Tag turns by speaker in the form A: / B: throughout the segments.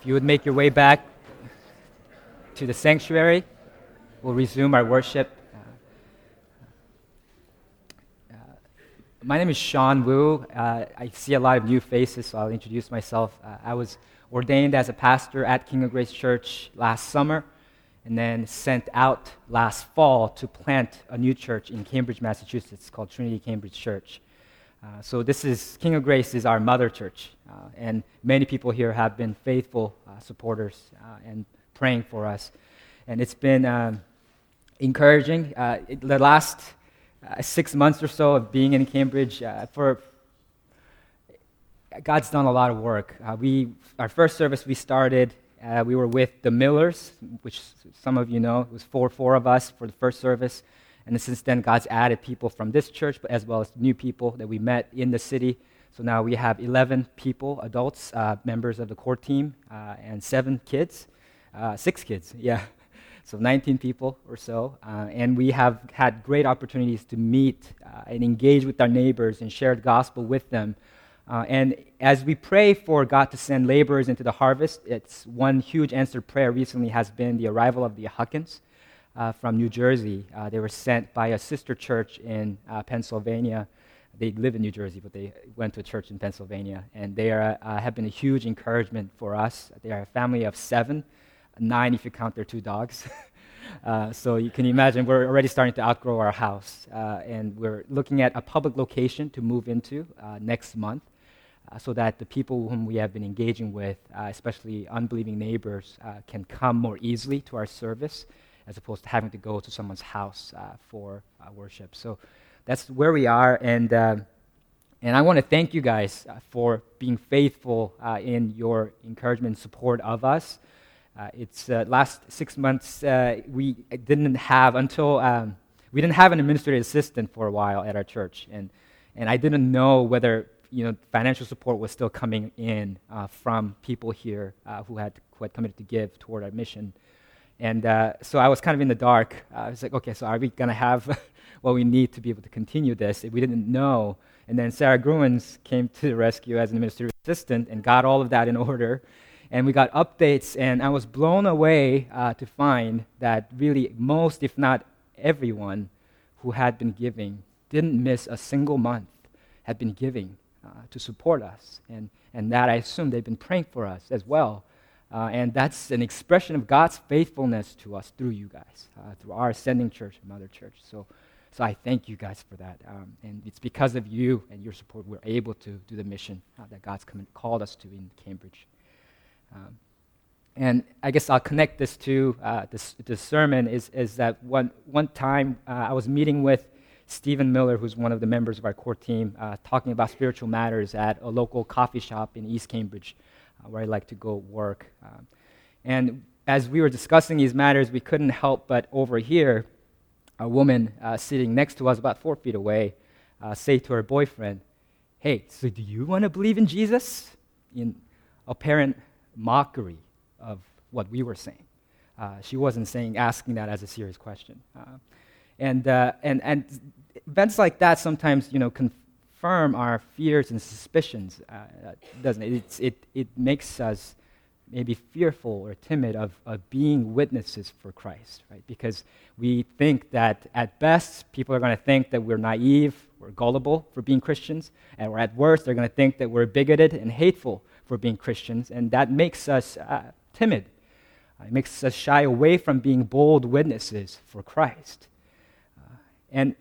A: If you would make your way back to the sanctuary, we'll resume our worship. Uh, my name is Sean Wu. Uh, I see a lot of new faces, so I'll introduce myself. Uh, I was ordained as a pastor at King of Grace Church last summer and then sent out last fall to plant a new church in Cambridge, Massachusetts called Trinity Cambridge Church. Uh, so this is King of Grace is our mother church, and many people here have been faithful uh, supporters uh, and praying for us, and it's been um, encouraging. Uh, it, the last uh, six months or so of being in Cambridge, for God's done a lot of work. we our first service we started. we were with the Millers, which some of you know. It was four four of us for the first service. And since then, God's added people from this church, but as well as new people that we met in the city. So now we have 11 people, adults, uh, members of the core team, uh, and seven kids, uh, six kids, yeah. So 19 people or so. Uh, and we have had great opportunities to meet uh, and engage with our neighbors and share the gospel with them. Uh, and as we pray for God to send laborers into the harvest, it's one huge answered prayer recently has been the arrival of the Huckins from New Jersey. They were sent by a sister church in Pennsylvania. They live in New Jersey, but they went to a church in Pennsylvania. And they are, uh, have been a huge encouragement for us. They are a family of seven, nine if you count their two dogs. Uh, so you can imagine we're already starting to outgrow our house. Uh, and we're looking at a public location to move into next month. Uh, so that the people whom we have been engaging with, uh, especially unbelieving neighbors, uh, can come more easily to our service as opposed to having to go to someone's house uh, for uh, worship. So that's where we are. And, uh, and I want to thank you guys uh, for being faithful uh, in your encouragement and support of us. it's last six months, we didn't have, until um, we didn't have an administrative assistant for a while at our church. And, and I didn't know whether you know, financial support was still coming in uh, from people here uh, who, had, who had committed to give toward our mission. And uh, so I was kind of in the dark. I was like, okay, so are we to have what we need to be able to continue this? We didn't know. And then Sarah Gruens came to the rescue as an administrative assistant and got all of that in order. And we got updates, and I was blown away uh, to find that really most, if not everyone, who had been giving didn't miss a single month, had been giving uh, to support us. And, and that I assume they've been praying for us as well. Uh, and that's an expression of God's faithfulness to us through you guys, uh, through our ascending church mother church. So, so I thank you guys for that. Um, and it's because of you and your support we're able to do the mission uh, that God's come called us to in Cambridge. Um, and I guess I'll connect this to uh, this, this sermon is, is that one, one time uh, I was meeting with Stephen Miller, who's one of the members of our core team, uh, talking about spiritual matters at a local coffee shop in East Cambridge. Uh, where I like to go work. Um, and as we were discussing these matters, we couldn't help but overhear a woman uh, sitting next to us, about four feet away, uh, say to her boyfriend, Hey, so do you want to believe in Jesus? In apparent mockery of what we were saying. Uh, she wasn't saying, asking that as a serious question. Uh, and, uh, and, and events like that sometimes, you know, confirm our fears and suspicions, uh, doesn't it? It's, it? It makes us maybe fearful or timid of, of being witnesses for Christ, right? Because we think that at best, people are going to think that we're naive, we're gullible for being Christians, and at worst, they're going to think that we're bigoted and hateful for being Christians, and that makes us uh, timid. Uh, it makes us shy away from being bold witnesses for Christ. Uh, and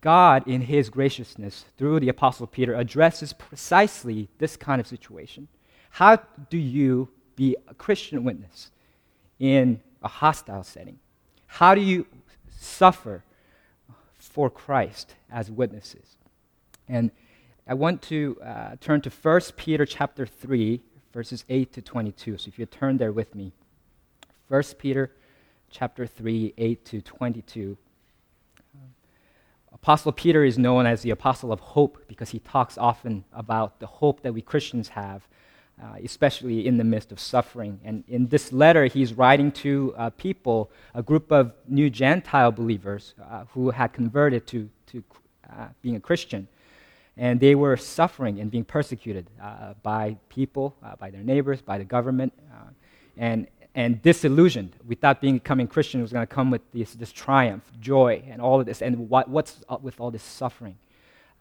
A: God, in his graciousness, through the Apostle Peter, addresses precisely this kind of situation. How do you be a Christian witness in a hostile setting? How do you suffer for Christ as witnesses? And I want to uh, turn to 1 Peter chapter 3, verses 8 to 22. So if you turn there with me. 1 Peter chapter 3, 8 to 22. Apostle Peter is known as the apostle of hope because he talks often about the hope that we Christians have, uh, especially in the midst of suffering. And in this letter, he's writing to uh, people, a group of new Gentile believers uh, who had converted to, to uh, being a Christian. And they were suffering and being persecuted uh, by people, by their neighbors, by the government, and, and disillusioned. We thought being becoming Christian was going to come with this, this triumph, joy, and all of this. And what, what's up with all this suffering?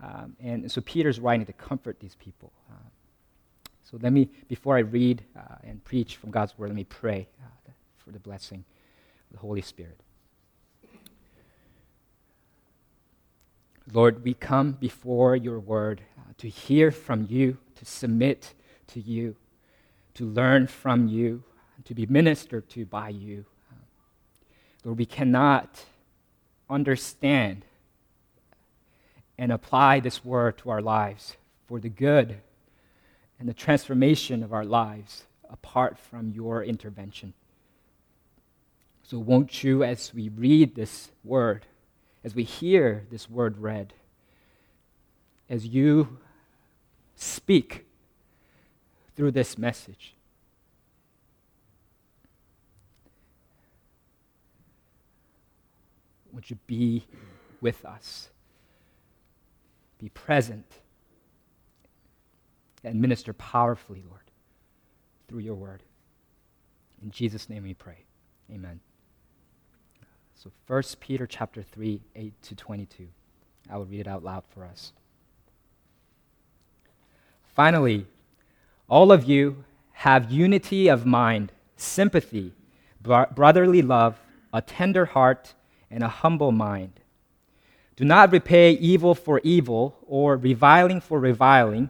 A: Um, and so Peter's writing to comfort these people. Uh, so let me, before I read uh, and preach from God's word, let me pray uh, for the blessing of the Holy Spirit. Lord, we come before your word uh, to hear from you, to submit to you, to learn from you, to be ministered to by you. Lord, we cannot understand and apply this word to our lives for the good and the transformation of our lives apart from your intervention. So, won't you, as we read this word, as we hear this word read, as you speak through this message, would you be with us? Be present and minister powerfully, Lord, through your word. In Jesus' name we pray. Amen. So 1 Peter chapter 3, 8 to 22. I will read it out loud for us. Finally, all of you have unity of mind, sympathy, brotherly love, a tender heart, and a humble mind. Do not repay evil for evil or reviling for reviling,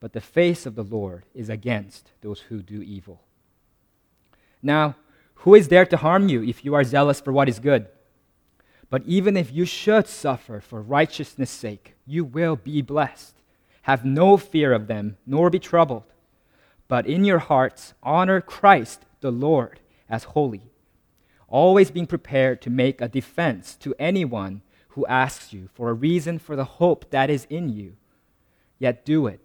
A: But the face of the Lord is against those who do evil. Now, who is there to harm you if you are zealous for what is good? But even if you should suffer for righteousness' sake, you will be blessed. Have no fear of them, nor be troubled. But in your hearts, honor Christ the Lord as holy, always being prepared to make a defense to anyone who asks you for a reason for the hope that is in you. Yet do it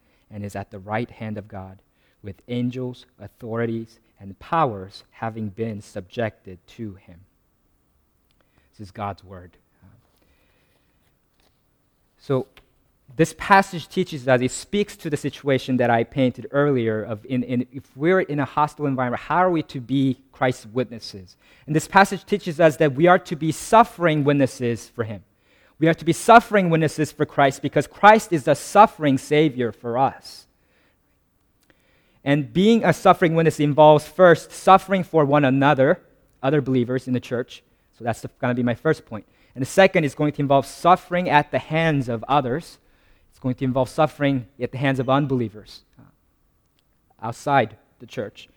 A: and is at the right hand of God, with angels, authorities, and powers having been subjected to him. This is God's word. So, this passage teaches us, it speaks to the situation that I painted earlier of in, in, if we're in a hostile environment, how are we to be Christ's witnesses? And this passage teaches us that we are to be suffering witnesses for Him. We are to be suffering witnesses for Christ because Christ is the suffering Savior for us. And being a suffering witness involves first suffering for one another, other believers in the church. So that's going to be my first point. And the second is going to involve suffering at the hands of others. It's going to involve suffering at the hands of unbelievers uh, outside the church.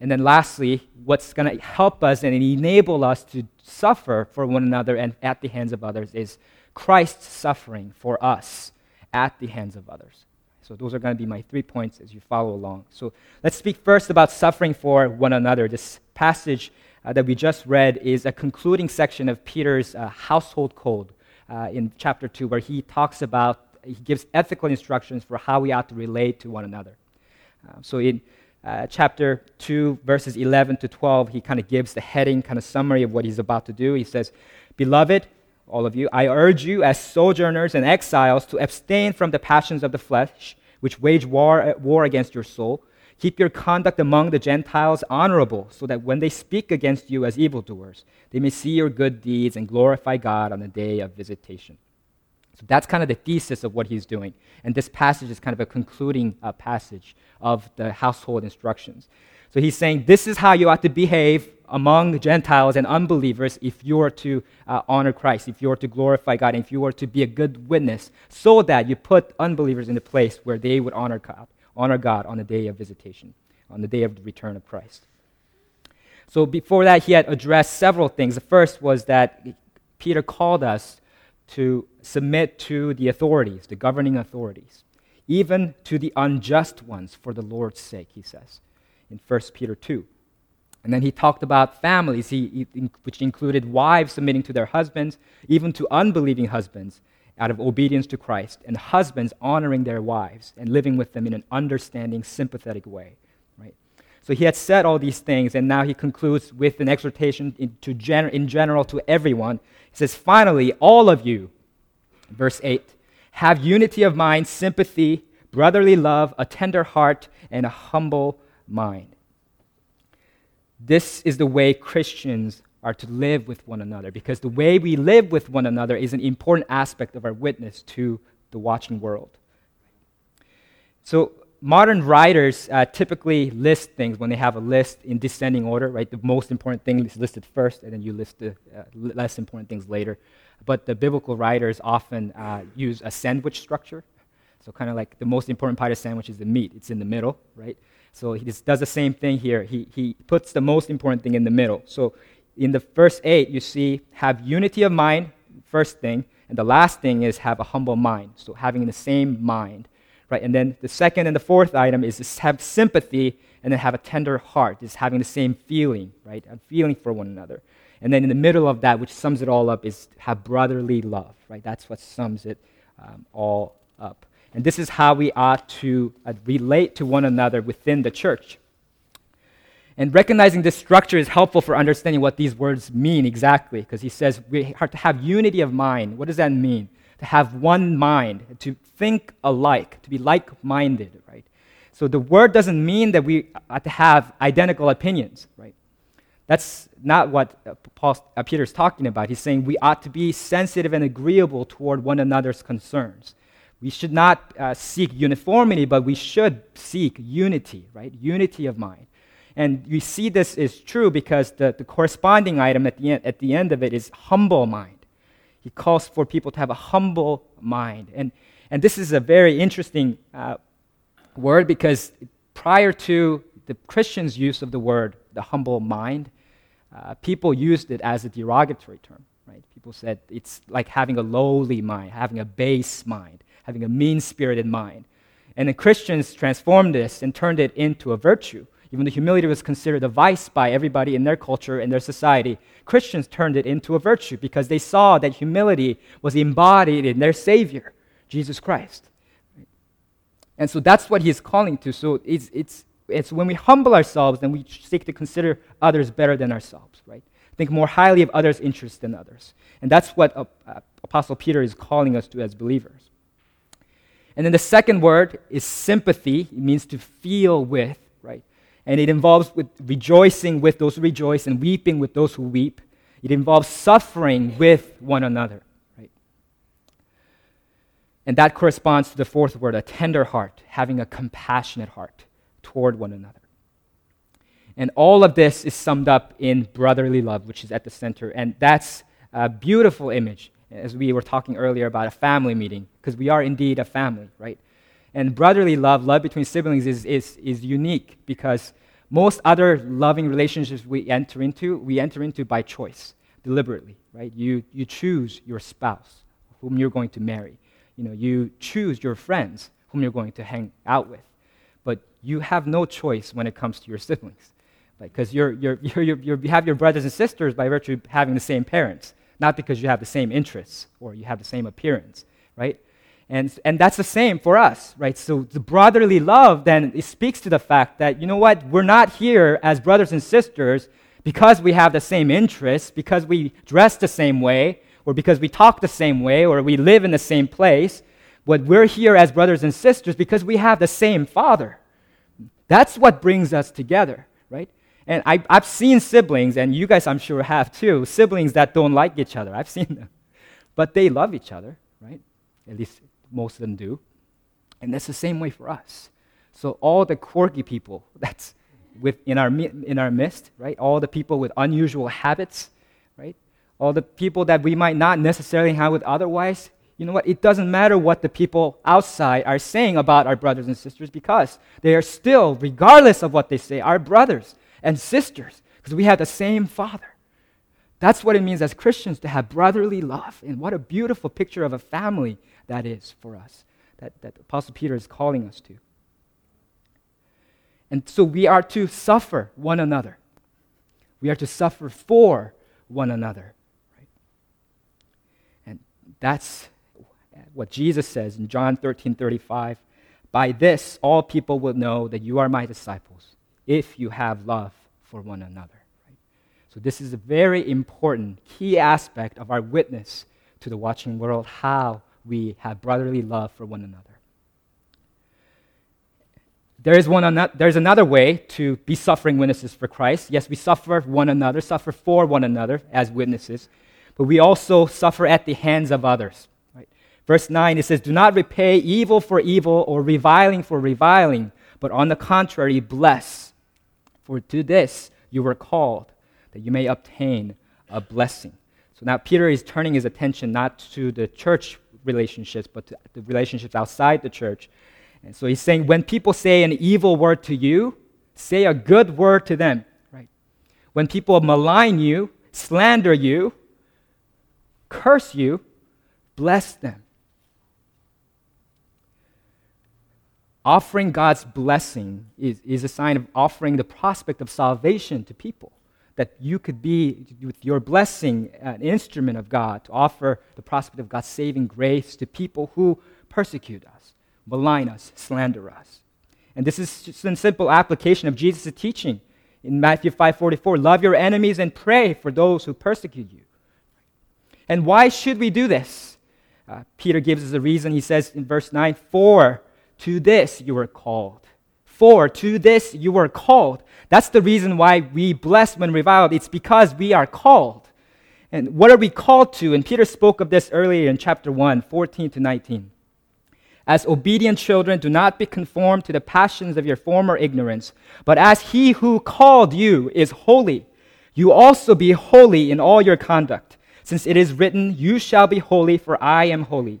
A: And then lastly, what's going to help us and enable us to suffer for one another and at the hands of others is Christ's suffering for us at the hands of others. So those are going to be my three points as you follow along. So let's speak first about suffering for one another. This passage uh, that we just read is a concluding section of Peter's uh, household code uh, in chapter 2, where he talks about, he gives ethical instructions for how we ought to relate to one another. Uh, so in, uh, chapter 2, verses 11 to 12, he kind of gives the heading, kind of summary of what he's about to do. He says, Beloved, all of you, I urge you as sojourners and exiles to abstain from the passions of the flesh, which wage war, war against your soul. Keep your conduct among the Gentiles honorable, so that when they speak against you as evildoers, they may see your good deeds and glorify God on the day of visitation. So that's kind of the thesis of what he's doing. And this passage is kind of a concluding uh, passage of the household instructions. So he's saying this is how you ought to behave among Gentiles and unbelievers if you are to uh, honor Christ, if you are to glorify God, if you are to be a good witness, so that you put unbelievers in a place where they would honor God, honor God on the day of visitation, on the day of the return of Christ. So before that, he had addressed several things. The first was that Peter called us to submit to the authorities, the governing authorities, even to the unjust ones for the Lord's sake, he says in 1 Peter 2. And then he talked about families, he, which included wives submitting to their husbands, even to unbelieving husbands, out of obedience to Christ, and husbands honoring their wives and living with them in an understanding, sympathetic way. Right? So he had said all these things, and now he concludes with an exhortation in, to gen- in general to everyone. He says, Finally, all of you, verse 8, have unity of mind, sympathy, brotherly love, a tender heart, and a humble mind. This is the way Christians are to live with one another because the way we live with one another is an important aspect of our witness to the watching world. So, modern writers uh, typically list things when they have a list in descending order, right? The most important thing is listed first, and then you list the uh, less important things later. But the biblical writers often uh, use a sandwich structure. So, kind of like the most important part of sandwich is the meat, it's in the middle, right? So, he does the same thing here. He, he puts the most important thing in the middle. So, in the first 8, you see, have unity of mind, first thing. And the last thing is have a humble mind. So, having the same mind right? And then the second and the fourth item is have sympathy and then have a tender heart, is having the same feeling, right? A feeling for one another. And then in the middle of that, which sums it all up, is have brotherly love, right? That's what sums it um, all up. And this is how we ought to uh, relate to one another within the church. And recognizing this structure is helpful for understanding what these words mean exactly, because he says we have to have unity of mind. What does that mean? To have one mind, to think alike, to be like minded, right? So the word doesn't mean that we ought to have identical opinions, right? That's not what uh, Paul, uh, Peter's talking about. He's saying we ought to be sensitive and agreeable toward one another's concerns. We should not uh, seek uniformity, but we should seek unity, right? Unity of mind. And you see this is true because the, the corresponding item at the, end, at the end of it is humble mind. He calls for people to have a humble mind. And, and this is a very interesting uh, word because prior to the Christians' use of the word, the humble mind, uh, people used it as a derogatory term. Right? People said it's like having a lowly mind, having a base mind, having a mean spirited mind. And the Christians transformed this and turned it into a virtue. Even though humility was considered a vice by everybody in their culture and their society, Christians turned it into a virtue because they saw that humility was embodied in their Savior, Jesus Christ. And so that's what he's calling to. So it's, it's, it's when we humble ourselves, then we seek to consider others better than ourselves, right? Think more highly of others' interests than others. And that's what uh, uh, Apostle Peter is calling us to as believers. And then the second word is sympathy. It means to feel with, right? And it involves with rejoicing with those who rejoice and weeping with those who weep. It involves suffering with one another, right? And that corresponds to the fourth word, a tender heart, having a compassionate heart toward one another. And all of this is summed up in brotherly love, which is at the center. And that's a beautiful image, as we were talking earlier about a family meeting, because we are indeed a family, right? And brotherly love, love between siblings, is, is, is unique because most other loving relationships we enter into, we enter into by choice, deliberately, right? You, you choose your spouse, whom you're going to marry. You know, you choose your friends, whom you're going to hang out with but you have no choice when it comes to your siblings. Because you're, you're, you're, you're, you have your brothers and sisters by virtue of having the same parents, not because you have the same interests or you have the same appearance, right? And, and that's the same for us, right? So the brotherly love then it speaks to the fact that, you know what, we're not here as brothers and sisters because we have the same interests, because we dress the same way, or because we talk the same way, or we live in the same place. But we're here as brothers and sisters because we have the same Father. That's what brings us together? And I, have seen siblings, and you guys I'm sure have too, siblings that don't like each other. I've seen them. But they love each other, right? At least most of them do. And that's the same way for us. So all the quirky people that's in our in our midst, right? All the people with unusual habits, right? All the people that we might not necessarily have with otherwise. You know what? It doesn't matter what the people outside are saying about our brothers and sisters because they are still, regardless of what they say, our brothers and sisters because we have the same Father. That's what it means as Christians to have brotherly love. And what a beautiful picture of a family that is for us, that, that Apostle Peter is calling us to. And so we are to suffer one another. We are to suffer for one another. Right? And that's what Jesus says in John 13 35. By this, all people will know that you are my disciples, if you have love for one another. Right? So, this is a very important, key aspect of our witness to the watching world how we have brotherly love for one another. There is one another, there's another way to be suffering witnesses for Christ. Yes, we suffer one another, suffer for one another as witnesses, but we also suffer at the hands of others. Right? Verse 9, it says, Do not repay evil for evil or reviling for reviling, but on the contrary, bless. For to this you were called, that you may obtain a blessing. So now Peter is turning his attention not to the church relationships, but to the relationships outside the church. And so he's saying, when people say an evil word to you, say a good word to them. Right? When people malign you, slander you, curse you, bless them. Offering God's blessing is, is a sign of offering the prospect of salvation to people. That you could be, with your blessing, an instrument of God to offer the prospect of God's saving grace to people who persecute us malign us, slander us. And this is just a simple application of Jesus' teaching in Matthew 5:44, love your enemies and pray for those who persecute you. And why should we do this? Uh, Peter gives us a reason. He says in verse 9, For to this you were called. For to this you were called. That's the reason why we bless when reviled. It's because we are called. And what are we called to? And Peter spoke of this earlier in chapter 1, 14 to 19. As obedient children, do not be conformed to the passions of your former ignorance, but as he who called you is holy, you also be holy in all your conduct, since it is written, You shall be holy, for I am holy.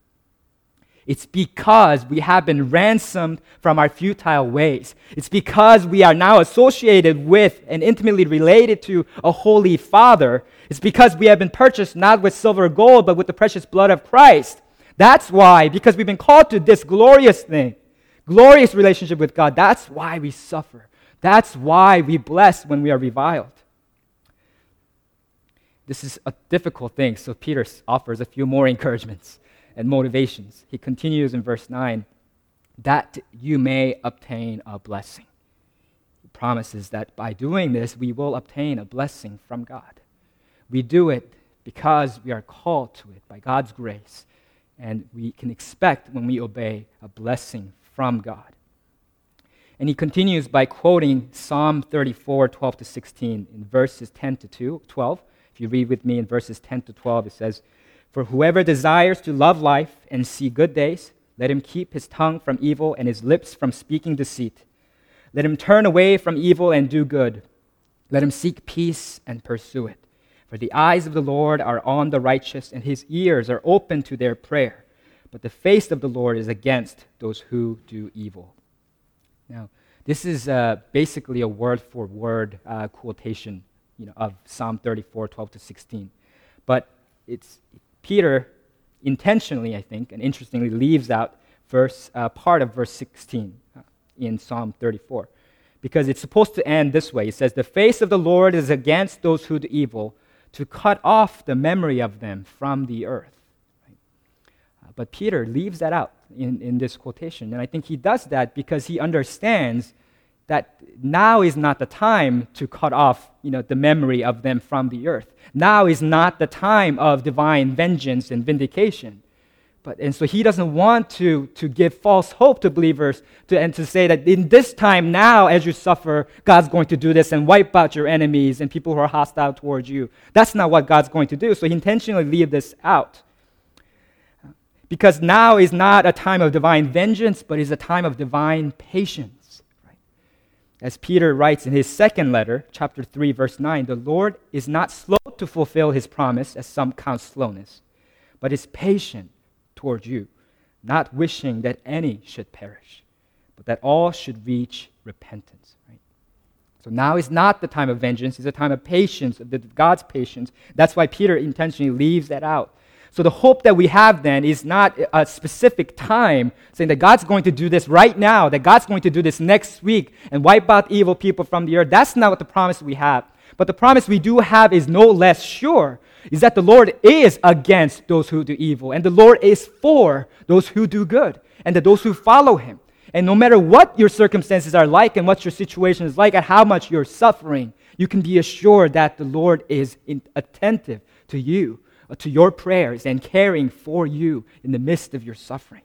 A: It's because we have been ransomed from our futile ways. It's because we are now associated with and intimately related to a holy Father. It's because we have been purchased not with silver or gold, but with the precious blood of Christ. That's why, because we've been called to this glorious thing, glorious relationship with God, that's why we suffer. That's why we bless when we are reviled. This is a difficult thing, so Peter offers a few more encouragements and motivations. He continues in verse 9 that you may obtain a blessing. He promises that by doing this, we will obtain a blessing from God. We do it because we are called to it by God's grace, and we can expect when we obey a blessing from God. And he continues by quoting Psalm 34, 12 to 16, in verses 10 to 12. If you read with me in verses 10 to 12, it says, For whoever desires to love life and see good days, let him keep his tongue from evil and his lips from speaking deceit. Let him turn away from evil and do good. Let him seek peace and pursue it. For the eyes of the Lord are on the righteous, and his ears are open to their prayer. But the face of the Lord is against those who do evil. Now, this is uh, basically a word for word uh, quotation you know, of Psalm 34, 12 to 16. But it's Peter intentionally, I think, and interestingly leaves out verse, uh, part of verse 16 uh, in Psalm 34. Because it's supposed to end this way. It says, The face of the Lord is against those who do evil, to cut off the memory of them from the earth. Uh, but Peter leaves that out in, in this quotation. And I think he does that because he understands that now is not the time to cut off you know, the memory of them from the earth. Now is not the time of divine vengeance and vindication. But, and so he doesn't want to, to give false hope to believers to, and to say that in this time now, as you suffer, God's going to do this and wipe out your enemies and people who are hostile towards you. That's not what God's going to do. So he intentionally leave this out. Because now is not a time of divine vengeance, but is a time of divine patience. As Peter writes in his second letter, chapter 3, verse 9, the Lord is not slow to fulfill his promise, as some count slowness, but is patient toward you, not wishing that any should perish, but that all should reach repentance. Right? So now is not the time of vengeance, it's a time of patience, of God's patience. That's why Peter intentionally leaves that out. So the hope that we have then is not a specific time saying that God's going to do this right now, that God's going to do this next week and wipe out evil people from the earth. That's not what the promise we have. But the promise we do have is no less sure is that the Lord is against those who do evil, and the Lord is for those who do good, and that those who follow him. And no matter what your circumstances are like and what your situation is like and how much you're suffering, you can be assured that the Lord is attentive to you, Uh, to your prayers, and caring for you in the midst of your suffering.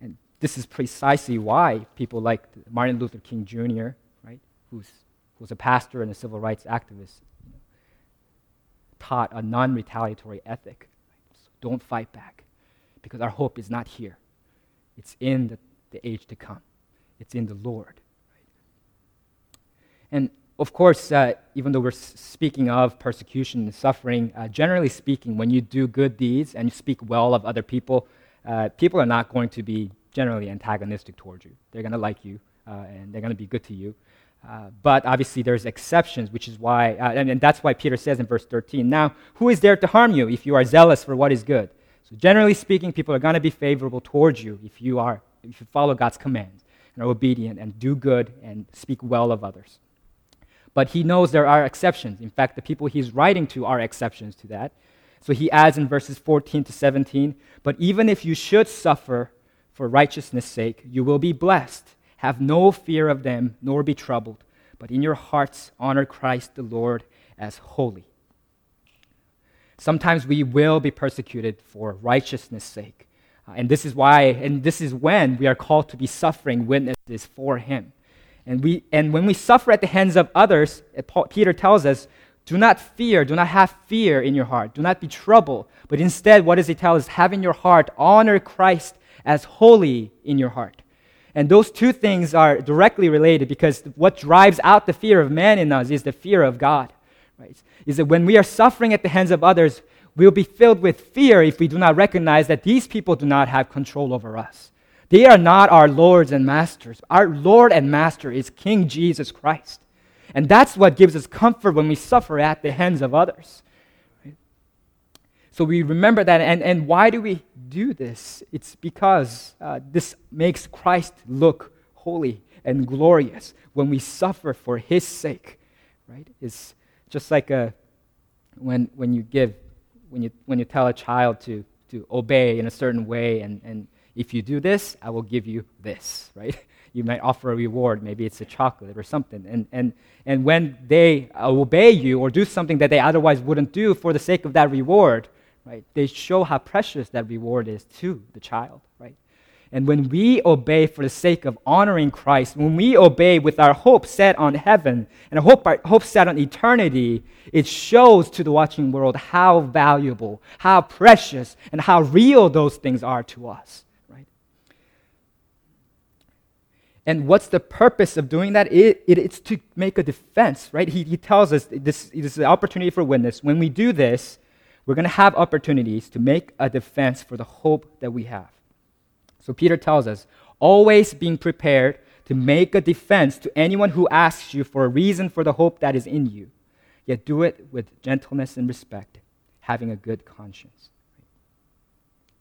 A: And this is precisely why people like Martin Luther King Jr., right, who's, who's a pastor and a civil rights activist, taught a non retaliatory ethic. So don't fight back because our hope is not here, it's in the, the age to come, it's in the Lord. And of course, uh, even though we're speaking of persecution and suffering, uh, generally speaking, when you do good deeds and you speak well of other people, uh, people are not going to be generally antagonistic towards you. They're going to like you, uh, and they're going to be good to you. Uh, but obviously, there's exceptions, which is why, uh, and, and, that's why Peter says in verse 13, Now, who is there to harm you if you are zealous for what is good? So, generally speaking, people are going to be favorable towards you if you, are, if you follow God's commands and are obedient and do good and speak well of others. But he knows there are exceptions. In fact, the people he's writing to are exceptions to that. So he adds in verses 14 to 17, But even if you should suffer for righteousness' sake, you will be blessed. Have no fear of them, nor be troubled, but in your hearts honor Christ the Lord as holy. Sometimes we will be persecuted for righteousness' sake. Uh, and this is why, and this is when we are called to be suffering witnesses for Him. And, we, and when we suffer at the hands of others, uh, Paul, Peter tells us, do not fear, do not have fear in your heart, do not be troubled, but instead, what does he tell us? Have in your heart, honor Christ as holy in your heart. And those two things are directly related because what drives out the fear of man in us is the fear of God. Right? Is that when we are suffering at the hands of others, we'll be filled with fear if we do not recognize that these people do not have control over us. They are not our lords and masters. Our Lord and Master is King Jesus Christ. And that's what gives us comfort when we suffer at the hands of others. So we remember that. And, and why do we do this? It's because uh, this makes Christ look holy and glorious when we suffer for his sake, right? It's just like a, when, when you give, when you, when you tell a child to, to obey in a certain way, and, and if you do this, I will give you this, right? You might offer a reward, maybe it's a chocolate or something. And, and, and when they uh, obey you or do something that they otherwise wouldn't do for the sake of that reward, right? They show how precious that reward is to the child, right? And when we obey for the sake of honoring Christ, when we obey with our hope set on heaven and a hope, hope set on eternity, it shows to the watching world how valuable, how precious, and how real those things are to us, right? And what's the purpose of doing that? It, it, it's to make a defense, right? He, he tells us this, this is the opportunity for witness. When we do this, we're going to have opportunities to make a defense for the hope that we have. So Peter tells us always being prepared to make a defense to anyone who asks you for a reason for the hope that is in you, yet do it with gentleness and respect, having a good conscience.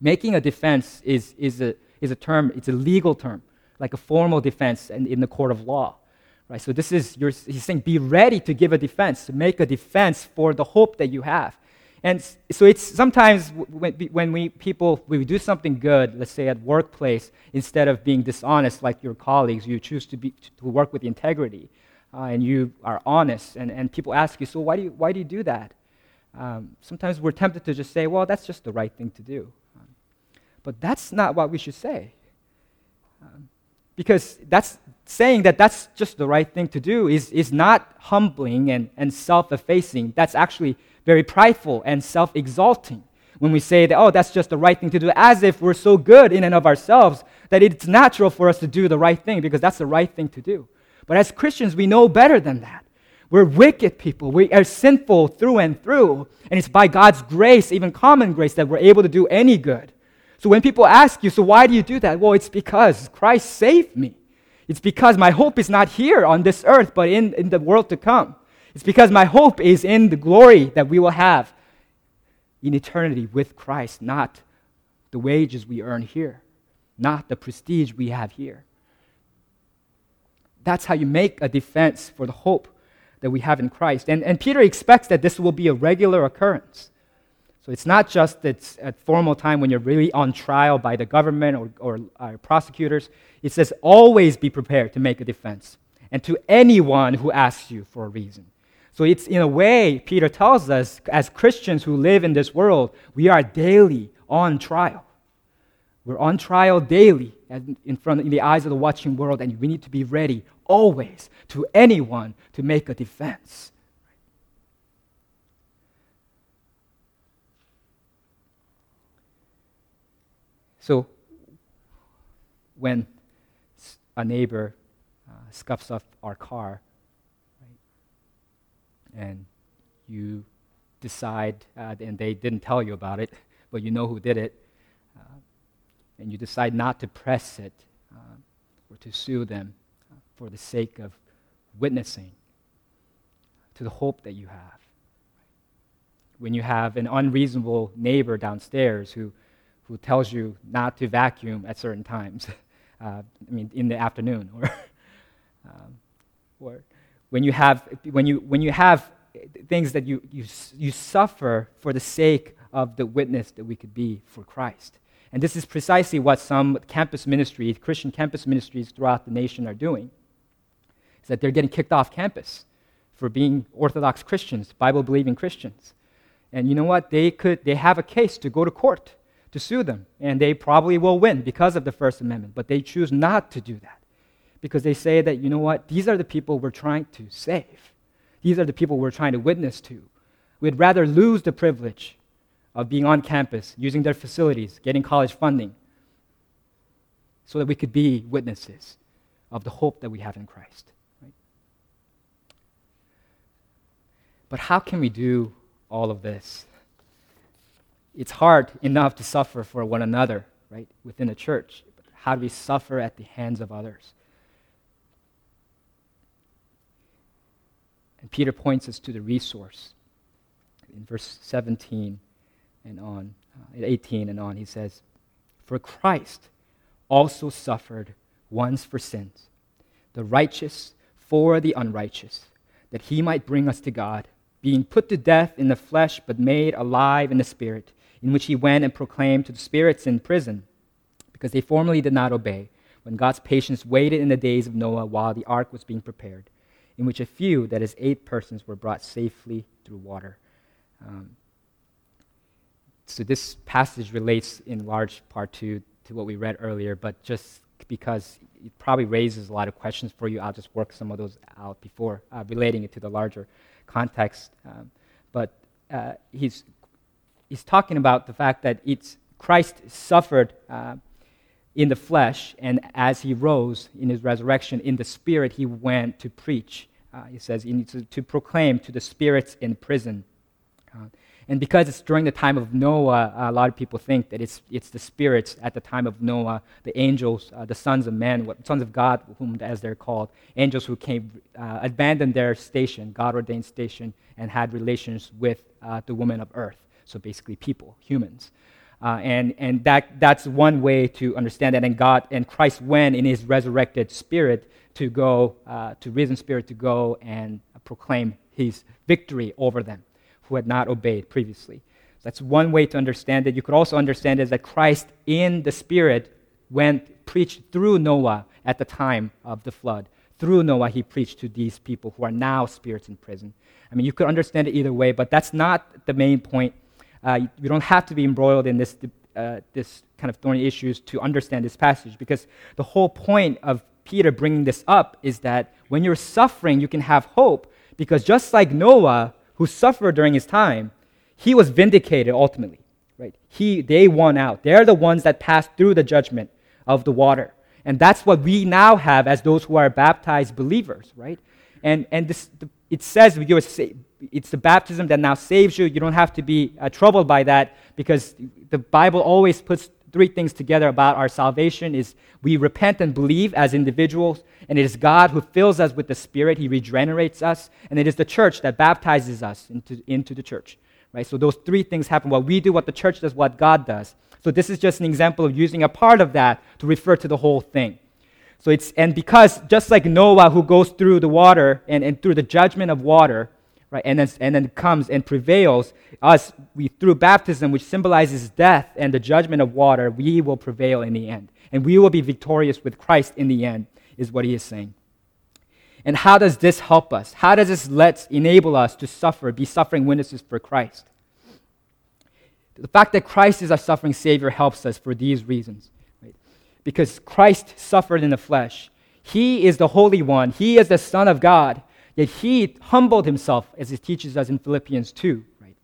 A: Making a defense is, is, a, is a term, it's a legal term, like a formal defense in, in the court of law. Right? So this is, he's saying, be ready to give a defense, to make a defense for the hope that you have. And so it's sometimes when, when we people we do something good, let's say at workplace, instead of being dishonest like your colleagues, you choose to be to work with integrity, uh, and you are honest. And, and people ask you, so why do you why do you do that? Um, sometimes we're tempted to just say, well, that's just the right thing to do, um, but that's not what we should say. Um, because that's saying that that's just the right thing to do is, is not humbling and, and self effacing. That's actually very prideful and self exalting when we say that, oh, that's just the right thing to do, as if we're so good in and of ourselves that it's natural for us to do the right thing because that's the right thing to do. But as Christians, we know better than that. We're wicked people. We are sinful through and through. And it's by God's grace, even common grace, that we're able to do any good. So when people ask you, so why do you do that? Well, it's because Christ saved me. It's because my hope is not here on this earth, but in, in the world to come. It's because my hope is in the glory that we will have in eternity with Christ, not the wages we earn here, not the prestige we have here. That's how you make a defense for the hope that we have in Christ. And, and Peter expects that this will be a regular occurrence. So it's not just it's at formal time when you're really on trial by the government or, or uh, prosecutors. It says always be prepared to make a defense, and to anyone who asks you for a reason. So it's in a way, Peter tells us, as Christians who live in this world, we are daily on trial. We're on trial daily in front in the eyes of the watching world, and we need to be ready always to anyone to make a defense. So, when a neighbor uh, scuffs up our car, and you decide, uh, and they didn't tell you about it, but you know who did it, uh, and you decide not to press it uh, or to sue them uh, for the sake of witnessing to the hope that you have. When you have an unreasonable neighbor downstairs who, who tells you not to vacuum at certain times, uh, I mean, in the afternoon, or, um, or when you have, when you, when you have things that you, you, you suffer for the sake of the witness that we could be for Christ. And this is precisely what some campus ministries, Christian campus ministries throughout the nation are doing. Is that they're getting kicked off campus for being Orthodox Christians, Bible believing Christians. And you know what? They could they have a case to go to court to sue them, and they probably will win because of the First Amendment, but they choose not to do that because they say that, you know what, these are the people we're trying to save. These are the people we're trying to witness to. We'd rather lose the privilege of being on campus, using their facilities, getting college funding, so that we could be witnesses of the hope that we have in Christ. Right? But how can we do all of this? It's hard enough to suffer for one another, right, within the church. But how do we suffer at the hands of others? And Peter points us to the resource. In verse 17 and on, uh, 18 and on, he says, For Christ also suffered once for sins, the righteous for the unrighteous, that he might bring us to God, being put to death in the flesh, but made alive in the spirit, in which he went and proclaimed to the spirits in prison, because they formerly did not obey, when God's patience waited in the days of Noah while the ark was being prepared in which a few, that is, eight persons, were brought safely through water. Um, so this passage relates in large part to, to what we read earlier, but just because it probably raises a lot of questions for you, I'll just work some of those out before uh, relating it to the larger context. Um, but uh, he's, he's talking about the fact that it's Christ suffered uh, in the flesh, and as he rose in his resurrection in the spirit, he went to preach uh, he says, need to, to, proclaim to the spirits in prison. Uh, And because it's during the time of Noah, a lot of people think that it's, it's the spirits at the time of Noah, the angels, uh, the sons of men, what, sons of God, whom, as they're called, angels who came, uh, abandoned their station, God ordained station, and had relations with uh, the woman of earth. So basically, people, humans. Uh, and and that, that's one way to understand that. And God and Christ went in his resurrected spirit to go, uh, to risen spirit to go and proclaim his victory over them who had not obeyed previously. That's one way to understand it. You could also understand it that Christ in the Spirit went, preached through Noah at the time of the flood. Through Noah, he preached to these people who are now spirits in prison. I mean, you could understand it either way, but that's not the main point. Uh, you don't have to be embroiled in this, uh, this kind of thorny issues to understand this passage because the whole point of Peter bringing this up is that when you're suffering, you can have hope because just like Noah, who suffered during his time, he was vindicated ultimately. Right? He, they won out. They're the ones that passed through the judgment of the water. And that's what we now have as those who are baptized believers, right? And, and this, it says it's the baptism that now saves you. You don't have to be uh, troubled by that because the Bible always puts three things together about our salvation is we repent and believe as individuals and it is god who fills us with the spirit. He regenerates us and it is the church that baptizes us into, into the church right? So those three things happen. What we do what the church does what god does. So this is just an example of using a part of that to refer to the whole thing so it's and because just like noah who goes through the water and, and through the judgment of water right? And then, and then comes and prevails. Us, we, through baptism, which symbolizes death and the judgment of water, we will prevail in the end. And we will be victorious with Christ in the end, is what he is saying. And how does this help us? How does this let enable us to suffer, be suffering witnesses for Christ? The fact that Christ is our suffering Savior helps us for these reasons. Because Christ suffered in the flesh. He is the Holy One. He is the Son of God. Yet he humbled himself, as it teaches us in Philippians 2, right?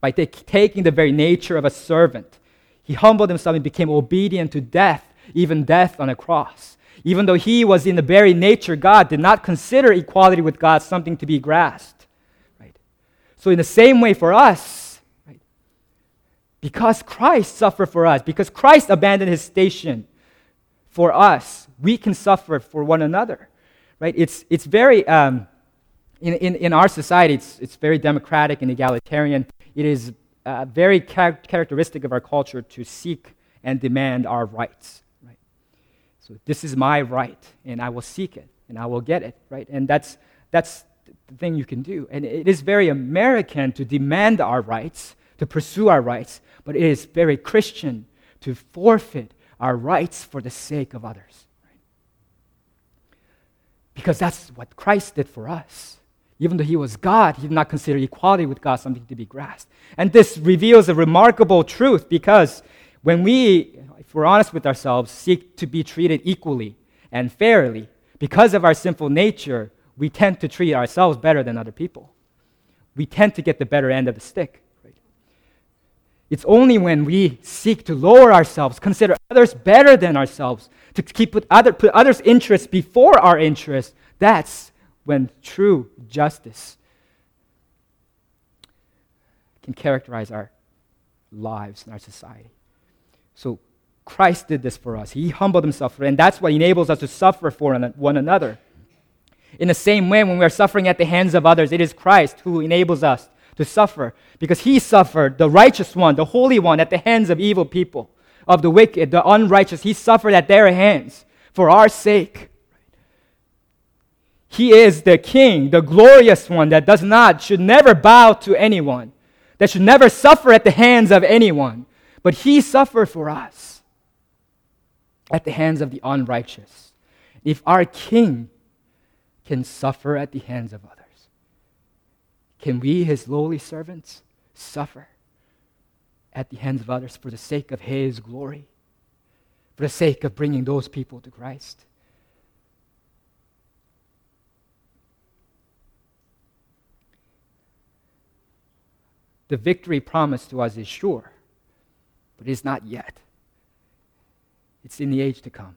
A: By t- taking the very nature of a servant. He humbled himself and became obedient to death, even death on a cross. Even though he was in the very nature God, did not consider equality with God something to be grasped. Right? So, in the same way for us? Because Christ suffered for us, because Christ abandoned his station for us, we can suffer for one another right? It's, it's very, um, in, in, in our society, it's, it's very democratic and egalitarian. It is uh, very char- characteristic of our culture to seek and demand our rights, right? So this is my right, and I will seek it, and I will get it, right? And that's, that's the thing you can do. And it is very American to demand our rights, to pursue our rights, but it is very Christian to forfeit our rights for the sake of others. Because that's what Christ did for us. Even though he was God, he did not consider equality with God something to be grasped. And this reveals a remarkable truth because when we, if we're honest with ourselves, seek to be treated equally and fairly, because of our sinful nature, we tend to treat ourselves better than other people. We tend to get the better end of the stick. It's only when we seek to lower ourselves, consider others better than ourselves, to keep put, other, put others' interests before our interests, that's when true justice can characterize our lives and our society. So Christ did this for us. He humbled himself, for it, and that's what enables us to suffer for one another. In the same way, when we are suffering at the hands of others, it is Christ who enables us to suffer because he suffered, the righteous one, the holy one, at the hands of evil people of the wicked, the unrighteous. He suffered at their hands for our sake. He is the king, the glorious one that does not, should never bow to anyone, that should never suffer at the hands of anyone. But he suffered for us at the hands of the unrighteous. If our king can suffer at the hands of others, can we, his lowly servants, suffer at the hands of others for the sake of His glory, for the sake of bringing those people to Christ. The victory promised to us is sure, but it is not yet. It's in the age to come.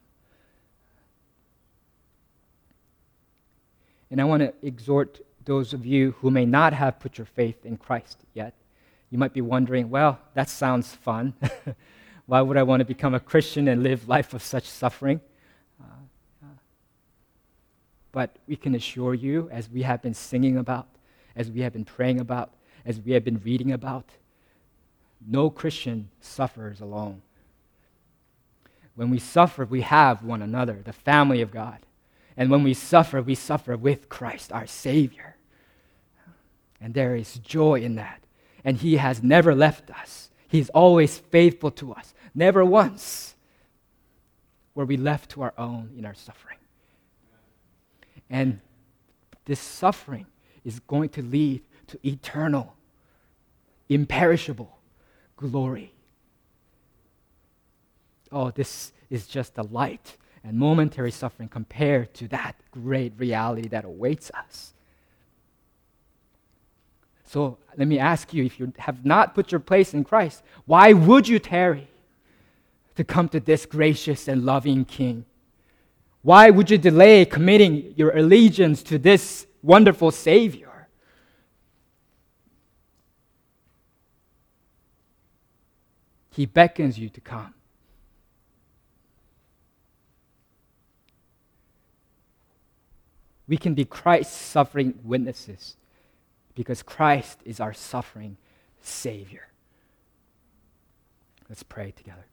A: And I want to exhort those of you who may not have put your faith in Christ yet You might be wondering, well, that sounds fun. Why would I want to become a Christian and live life of such suffering? Uh, uh, but we can assure you, as we have been singing about, as we have been praying about, as we have been reading about, no Christian suffers alone. When we suffer, we have one another, the family of God. And when we suffer, we suffer with Christ, our Savior. And there is joy in that. And He has never left us, He's always faithful to us. Never once were we left to our own in our suffering. And this suffering is going to lead to eternal, imperishable glory. Oh, this is just a light and momentary suffering compared to that great reality that awaits us. So let me ask you if you have not put your place in Christ, why would you tarry to come to this gracious and loving King? Why would you delay committing your allegiance to this wonderful Savior? He beckons you to come. We can be Christ's suffering witnesses because Christ is our suffering Savior. Let's pray together.